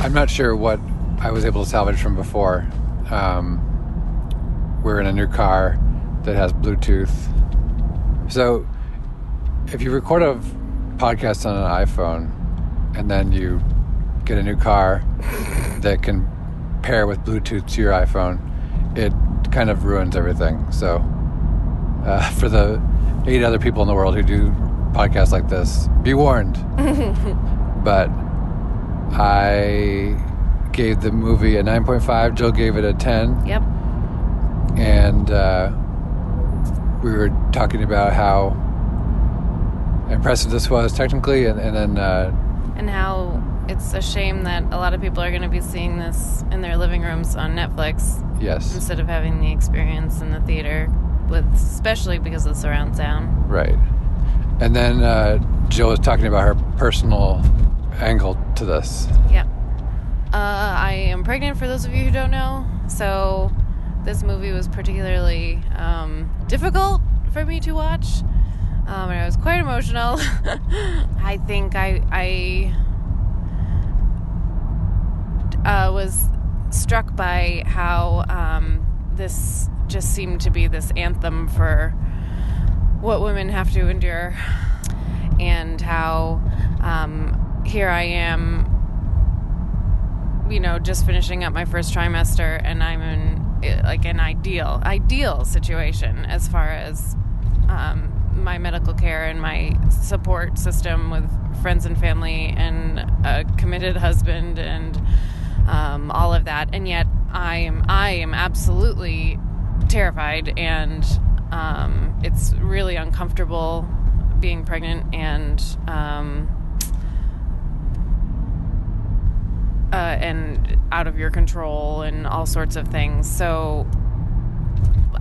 I'm not sure what I was able to salvage from before. Um, we're in a new car that has Bluetooth. So if you record a podcast on an iPhone and then you get a new car that can pair with Bluetooth to your iPhone, it kind of ruins everything. So uh, for the eight other people in the world who do podcasts like this, be warned. but I gave the movie a 9.5. Jill gave it a 10. Yep. And uh, we were talking about how impressive this was technically, and, and then uh, and how it's a shame that a lot of people are going to be seeing this in their living rooms on Netflix yes, instead of having the experience in the theater, with especially because of the surround sound. right. And then uh, Jill was talking about her personal angle to this. Yeah. Uh, I am pregnant, for those of you who don't know. So, this movie was particularly um, difficult for me to watch. Um, and I was quite emotional. I think I, I uh, was struck by how um, this just seemed to be this anthem for what women have to endure, and how um, here I am, you know, just finishing up my first trimester, and I'm in eh, like an ideal, ideal situation as far as um, my medical care and my support system with friends and family and a committed husband and um, all of that. And yet, I am I am absolutely terrified, and um, it's really uncomfortable being pregnant and. Um, uh, and out of your control and all sorts of things. So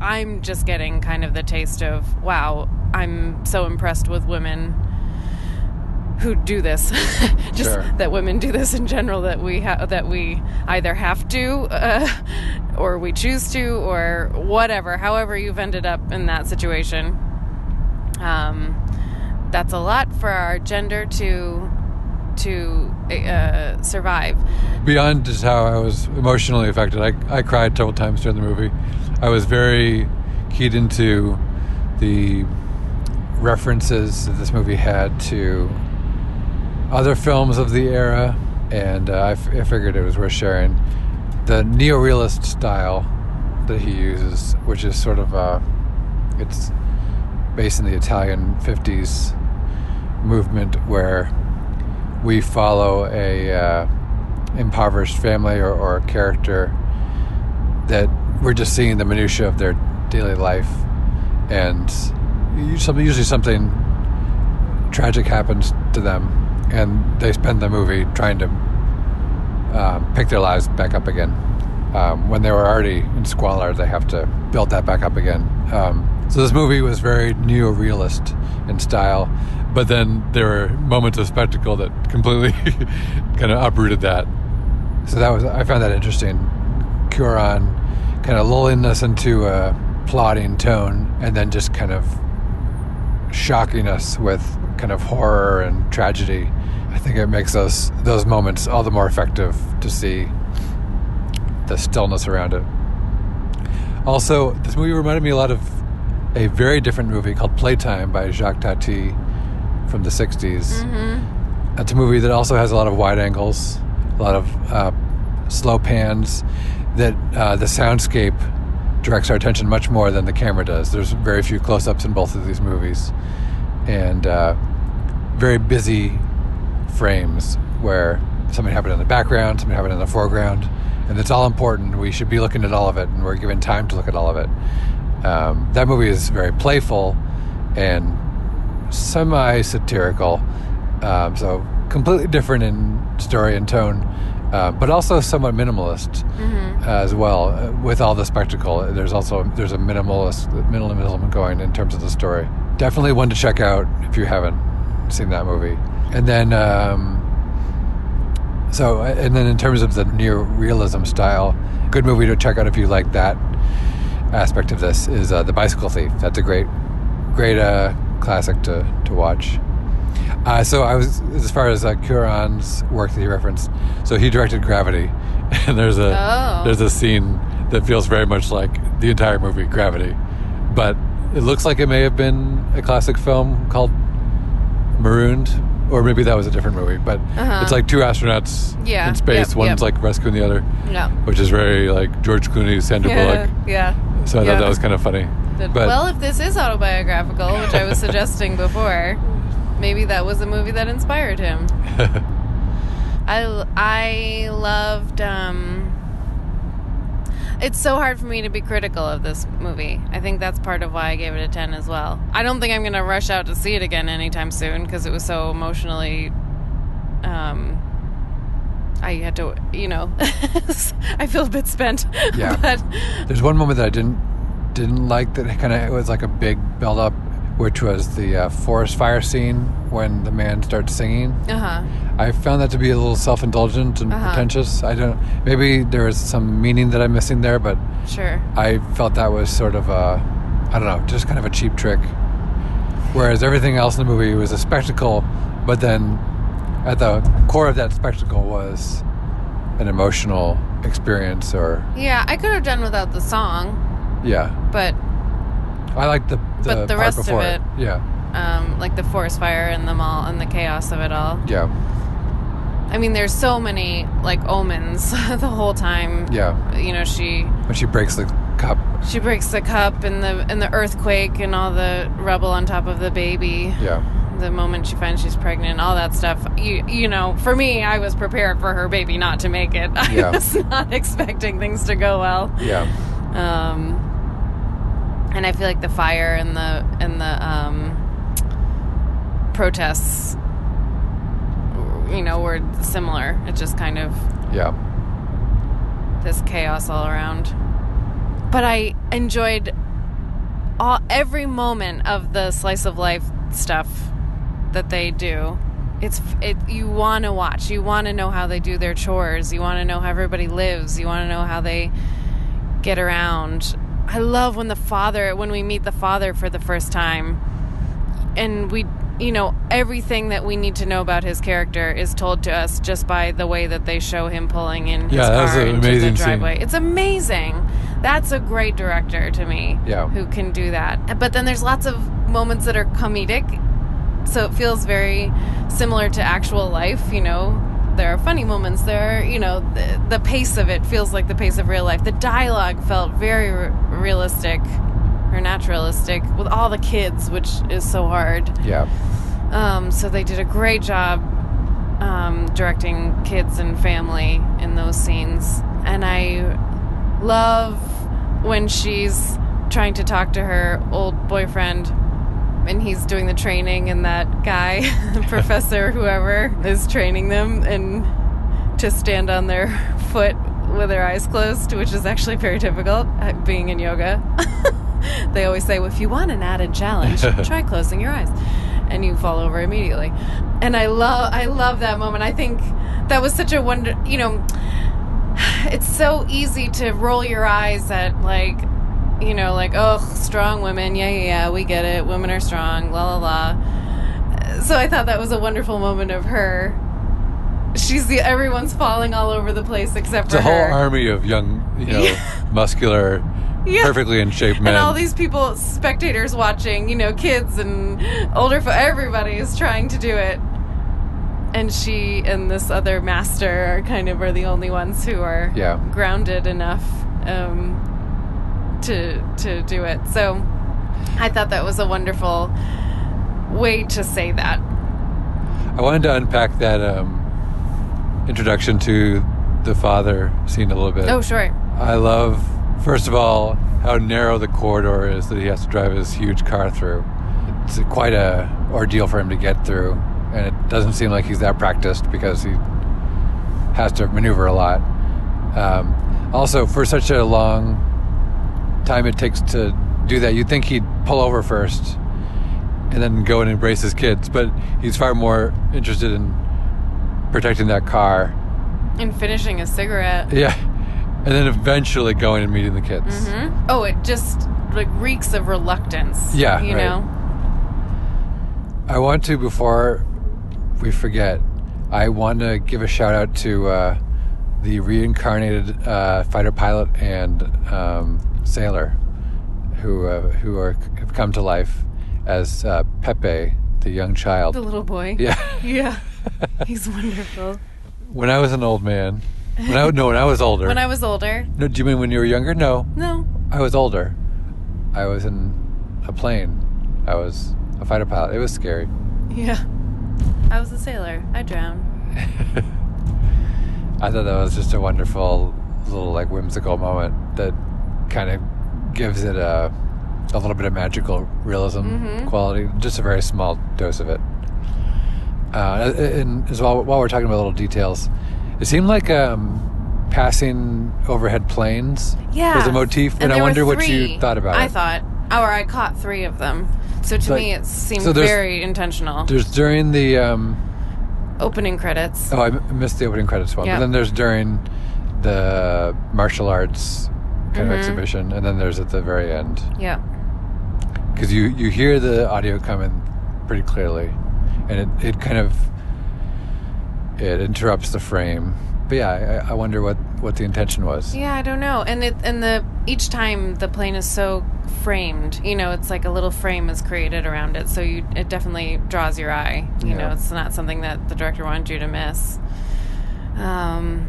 I'm just getting kind of the taste of wow, I'm so impressed with women who do this. just Sure. that women do this in general that we ha- that we either have to uh, or we choose to or whatever, however you've ended up in that situation. Um, that's a lot for our gender to to uh, survive. Beyond just how I was emotionally affected, I, I cried several times during the movie. I was very keyed into the references that this movie had to other films of the era, and uh, I, f- I figured it was worth sharing. The neorealist style that he uses, which is sort of uh, it's based in the Italian '50s movement, where we follow a uh, impoverished family or, or a character that we're just seeing the minutia of their daily life, and usually something tragic happens to them, and they spend the movie trying to um, pick their lives back up again. Um, when they were already in squalor, they have to build that back up again. Um, so this movie was very neo-realist in style, but then there were moments of spectacle that completely kind of uprooted that. So that was I found that interesting. Cuarón kind of lulling us into a plodding tone, and then just kind of shocking us with kind of horror and tragedy. I think it makes those those moments all the more effective to see the stillness around it. Also, this movie reminded me a lot of a very different movie called Playtime by Jacques Tati from the 60s. Mm-hmm. It's a movie that also has a lot of wide angles, a lot of uh, slow pans, that uh, the soundscape directs our attention much more than the camera does. There's very few close ups in both of these movies, and uh, very busy frames where something happened in the background, something happened in the foreground, and it's all important. We should be looking at all of it, and we're given time to look at all of it. Um, that movie is very playful and semi satirical, um, so completely different in story and tone. uh, but also somewhat minimalist as well. Uh, with all the spectacle, there's also there's a minimalist minimalism going in terms of the story. Definitely one to check out if you haven't seen that movie. And then, um, so and then in terms of the neorealism style, good movie to check out if you like that aspect of this is uh, the Bicycle Thief. That's a great, great uh, classic to to watch. Uh, so I was as far as uh, Cuarón's work that he referenced. So he directed Gravity, and there's a Oh. there's a scene that feels very much like the entire movie Gravity, but it looks like it may have been a classic film called Marooned, or maybe that was a different movie. But Uh-huh. it's like two astronauts Yeah, in space. yep, One's yep. like rescuing the other, Yeah. which is very like George Clooney, Sandra Bullock. yeah. So I Yeah. thought that was kind of funny. But, But- well, if this is autobiographical, which I was suggesting before, maybe that was a movie that inspired him. I, I loved. Um, it's so hard for me to be critical of this movie. I think that's part of why I gave it a 10 as well. I don't think I'm going to rush out to see it again anytime soon because it was so emotionally. Um, I had to, you know, I feel a bit spent. Yeah. but There's one moment that I didn't didn't like that kind of it was like a big build up, which was the uh, forest fire scene when the man starts singing. uh huh. I found that to be a little self indulgent and Uh-huh. pretentious. I don't. Maybe there was some meaning that I'm missing there, but Sure. I felt that was sort of a, I don't know, just kind of a cheap trick. Whereas everything else in the movie was a spectacle, but then at the core of that spectacle was an emotional experience, or Yeah, I could have done without the song, yeah, but I like the, the But the rest of before it- Yeah, um, like the forest fire and the mall and the chaos of it all. yeah, I mean, there's so many like omens the whole time. yeah. You know, she When she breaks the cup, she breaks the cup and the and the earthquake and all the rubble on top of the baby. yeah, The moment she finds she's pregnant, all that stuff. You you know, for me, I was prepared for her baby not to make it. I Yeah. was not expecting things to go well. yeah, um, and I feel like the fire and the and the um, protests, you know, were similar. It just kind of yeah, this chaos all around. But I enjoyed all every moment of the slice of life stuff that they do. It's it you want to watch. You want to know how they do their chores. You want to know how everybody lives. You want to know how they get around. I love when the father when we meet the father for the first time and we you know everything that we need to know about his character is told to us just by the way that they show him pulling in his Yeah, car an into amazing the scene. driveway. It's amazing. That's a great director to me. Yeah. Who can do that. But then there's lots of moments that are comedic. So it feels very similar to actual life, you know. There are funny moments. There, are, you know, the, the pace of it feels like the pace of real life. The dialogue felt very re- realistic or naturalistic with all the kids, which is so hard. yeah, Um, so they did a great job um, directing kids and family in those scenes. And I love when she's trying to talk to her old boyfriend and he's doing the training and that guy, professor, whoever, is training them and to stand on their foot with their eyes closed, which is actually very difficult uh, being in yoga. they always say, well, if you want an added challenge, try closing your eyes. And you fall over immediately. And I love I love that moment. I think that was such a wonder you know it's so easy to roll your eyes at like you know, like, oh, strong women, yeah, yeah, yeah, we get it. Women are strong, la la la. So I thought that was a wonderful moment of her. She's the everyone's falling all over the place except it's for a whole her. army of young, you know, muscular, Yeah. perfectly in shape men. And all these people, spectators watching, you know, kids and older, everybody is trying to do it. And she and this other master are kind of are the only ones who are Yeah. grounded enough um, to to do it. So I thought that was a wonderful way to say that. I wanted to unpack that um, introduction to the father scene a little bit. Oh, sure. I love, first of all, how narrow the corridor is that he has to drive his huge car through. It's quite a ordeal for him to get through, and it doesn't seem like he's that practiced because he has to maneuver a lot. Um, also, for such a long time it takes to do that, you'd think he'd pull over first and then go and embrace his kids, but he's far more interested in protecting that car. And finishing a cigarette. Yeah. And then eventually going and meeting the kids. hmm Oh, it just like reeks of reluctance. Yeah, You right. know? I want to, before we forget, I want to give a shout out to uh, the reincarnated uh, fighter pilot and um, sailor who uh, who are have come to life as uh, Pepe, the young child. The little boy. Yeah. Yeah. He's wonderful. when I was an old man, when I no, when I was older. When I was older. no, do you mean when you were younger? No, No. I was older. I was in a plane. I was a fighter pilot. It was scary. Yeah. I was a sailor. I drowned. I thought that was just a wonderful little like whimsical moment that kind of gives it a a little bit of magical realism Mhm. quality. Just a very small dose of it. Uh, and as well, while we're talking about little details, it seemed like um, passing overhead planes Yeah. was a motif, and, I wonder what you thought about I it. I thought, or I caught three of them. So to So- me, it seemed so very intentional. There's during the um, Opening credits. oh, I missed the opening credits one, Yeah. but then there's during the martial arts kind of Mhm. exhibition, and then there's at the very end. Yeah. because you you hear the audio coming pretty clearly, and it, it kind of it interrupts the frame. But yeah, I, I wonder what what the intention was. Yeah, I don't know. And it and the each time the plane is so framed, you know, it's like a little frame is created around it, so you it definitely draws your eye. You Yeah. know, it's not something that the director wanted you to miss. Um,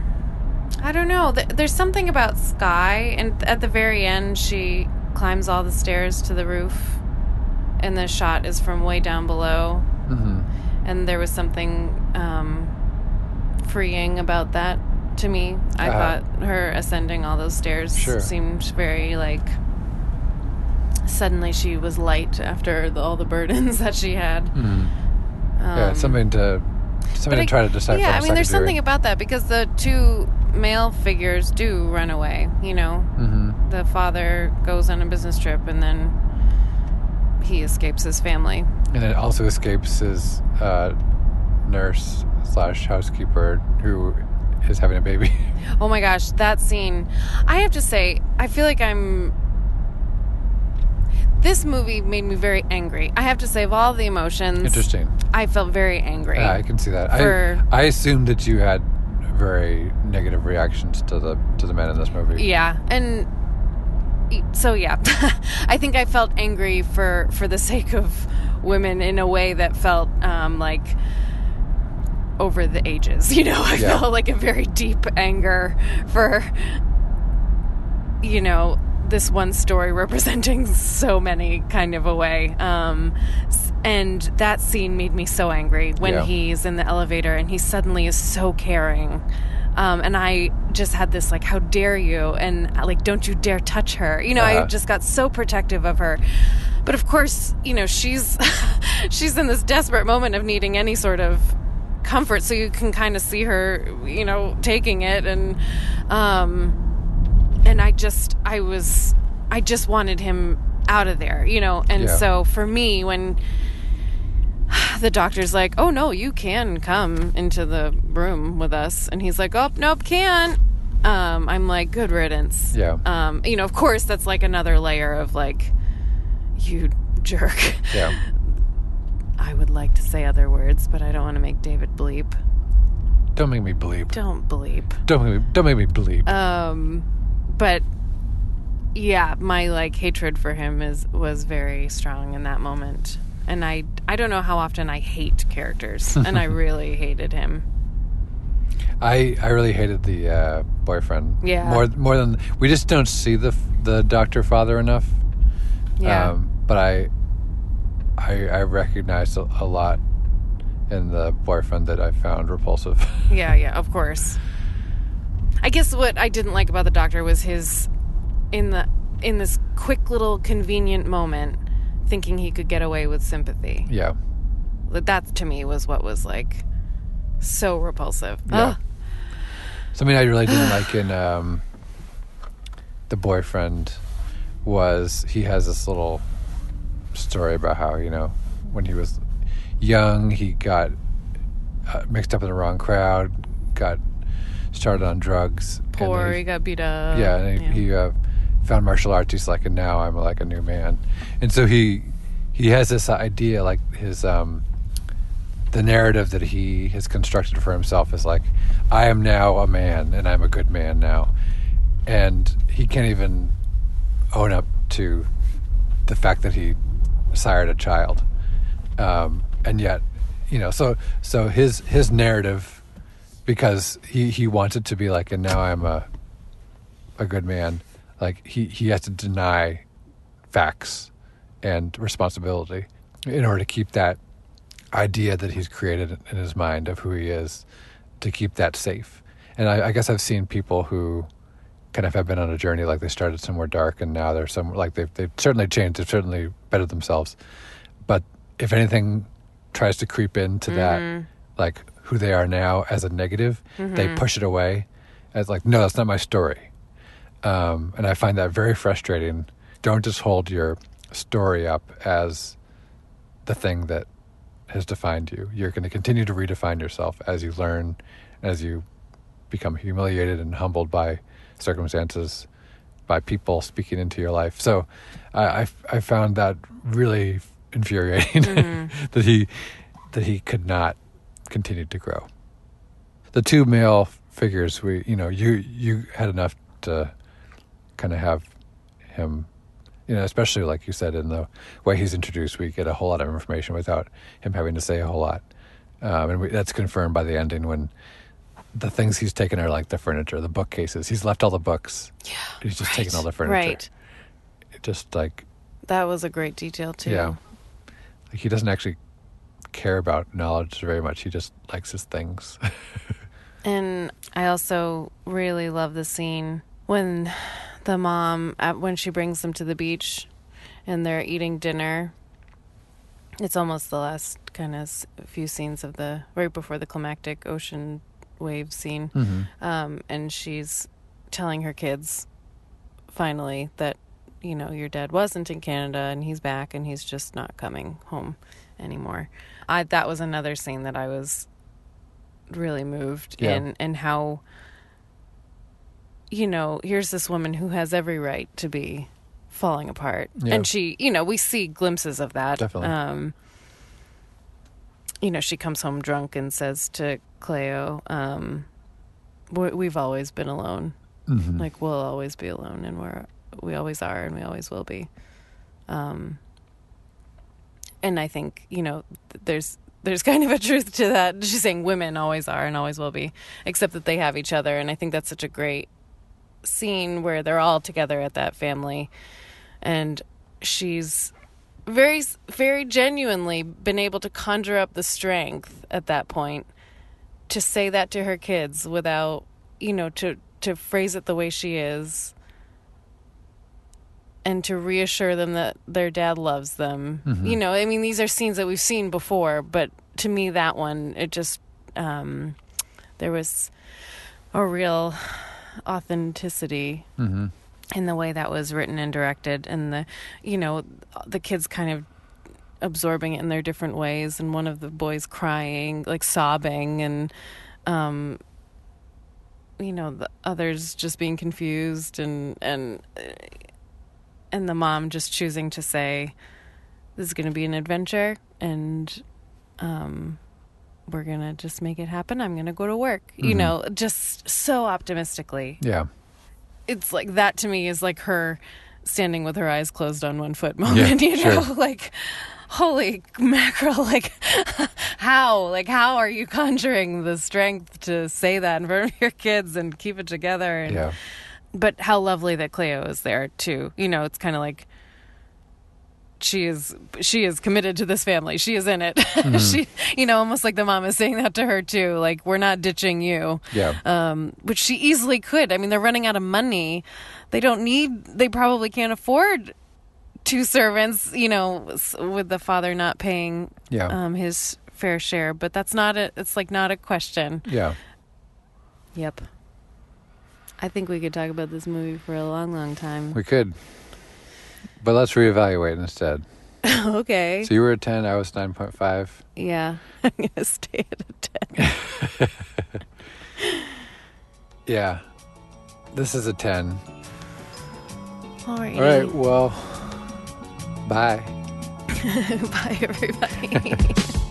I don't know. There's something about Sky, and at the very end, she climbs all the stairs to the roof, and the shot is from way down below. hmm And there was something um, freeing about that to me. I Uh-huh. thought her ascending all those stairs Sure. seemed very like. Suddenly, she was light after the, all the burdens that she had. hmm Um, yeah, it's something to something to I- try to decipher. Yeah, I mean, there's something about that because the two male figures do run away. You know, Mhm. the father goes on a business trip and then he escapes his family. and it also escapes his uh, nurse slash housekeeper who is having a baby. Oh my gosh, that scene. I have to say, I feel like I'm. This movie made me very angry. I have to say, of all the emotions, Interesting. I felt very angry. Yeah, I can see that. For- I I assumed that you had very negative reactions to the to the men in this movie. Yeah, and so yeah, I think I felt angry for for the sake of women in a way that felt um, like over the ages. You know, I Yeah. felt like a very deep anger for you know this one story representing so many kind of a way. Um, and that scene made me so angry when Yeah. he's in the elevator and he suddenly is so caring. Um, and I just had this like, how dare you? And like, don't you dare touch her. You know, I Uh-huh. just got so protective of her. But of course, you know, she's she's in this desperate moment of needing any sort of comfort. So you can kind of see her, you know, taking it and um and I just I was I just wanted him out of there, you know. And Yeah. so for me when the doctor's like, "Oh no, you can come into the room with us." And he's like, "Oh, nope, can't." Um I'm like, "Good riddance." Yeah. Um you know, of course that's like another layer of like you jerk. Yeah. I would like to say other words, but I don't want to make David bleep. Don't make me bleep. Don't bleep. Don't make me, don't make me bleep. Um, but yeah, my like hatred for him is was very strong in that moment, and I I don't know how often I hate characters, and I really hated him. I I really hated the uh, boyfriend. Yeah. More more than we just don't see the the doctor father enough. Yeah, Um, but I I I recognized a, a lot in the boyfriend that I found repulsive. yeah, yeah. Of course. I guess what I didn't like about the doctor was his in the in this quick little convenient moment, thinking he could get away with sympathy. yeah. That to me was what was like so repulsive. Yeah. Ugh. Something I really didn't like in um, the boyfriend was he has this little story about how you know when he was young he got uh, mixed up in the wrong crowd, got started on drugs, Poor, he- he got beat up. yeah, and he, he uh, found martial arts. He's like, and now I'm like a new man. And so he he has this idea, like his um, the narrative that he has constructed for himself is like, I am now a man, and I'm a good man now, and he can't even own up to the fact that he sired a child, um, and yet, you know, so so his his narrative because he he wanted to be like, and now I'm a a good man. Like he he has to deny facts and responsibility in order to keep that idea that he's created in his mind of who he is to keep that safe. And I, I guess I've seen people who kind of have been on a journey like they started somewhere dark and now they're somewhere like they've they've certainly changed, they've certainly bettered themselves. But if anything tries to creep into that mm-hmm. like who they are now as a negative, they push it away as like, no, that's not my story. Um, and I find that very frustrating. Don't just hold your story up as the thing that has defined you. You're going to continue to redefine yourself as you learn, as you become humiliated and humbled by circumstances, by people speaking into your life. So I, I, I found that really infuriating that he that he could not continue to grow. The two male figures, we you know you you had enough to kind of have him you know, especially like you said, in the way he's introduced, we get a whole lot of information without him having to say a whole lot, um, and we, that's confirmed by the ending when the things he's taken are like the furniture, the bookcases. He's left all the books. Yeah, he's just taken all the furniture. Right. Just like That was a great detail too. yeah, like he doesn't actually care about knowledge very much. He just likes his things. And I also really love the scene when the mom, when she brings them to the beach and they're eating dinner. It's almost the last kind of few scenes of the right before the climactic ocean wave scene. Um, and she's telling her kids finally that, you know, your dad wasn't in Canada and he's back and he's just not coming home anymore. I that was another scene that I was really moved Yeah. in and how you know here's this woman who has every right to be falling apart Yeah. and she you know we see glimpses of that Definitely. um you know she comes home drunk and says to cleo um we- we've always been alone Mhm. like we'll always be alone and we're we always are and we always will be. Um and i think you know there's there's kind of a truth to that she's saying women always are and always will be except that they have each other. And i think that's such a great scene where they're all together at that family. And she's very very genuinely been able to conjure up the strength at that point to say that to her kids without you know to to phrase it the way she is and to reassure them that their dad loves them you know i mean these are scenes that we've seen before but to me that one it just um there was a real authenticity Mhm. in the way that was written and directed and the you know the kids kind of absorbing it in their different ways and one of the boys crying like sobbing and um you know the others just being confused and and and the mom just choosing to say this is going to be an adventure and um we're going to just make it happen i'm going to go to work you Mhm. know just so optimistically Yeah. it's like that to me is like her standing with her eyes closed on one foot moment Yeah, you know sure. like holy mackerel like how like how are you conjuring the strength to say that in front of your kids and keep it together and Yeah. But how lovely that cleo is there too you know it's kind of like she is she is committed to this family she is in it she you know almost like the mom is saying that to her too like we're not ditching you Yeah. um, which she easily could. I mean, they're running out of money. They don't need. They probably can't afford two servants. You know, with the father not paying Yeah. um, his fair share. But that's not a. It's like not a question. yeah. Yep. I think we could talk about this movie for a long, long time. We could. But let's reevaluate instead. okay. So you were a 10, I was 9.5. yeah, I'm gonna stay at a ten. Yeah. This is a 10. All right. All right, well, bye. Bye, everybody.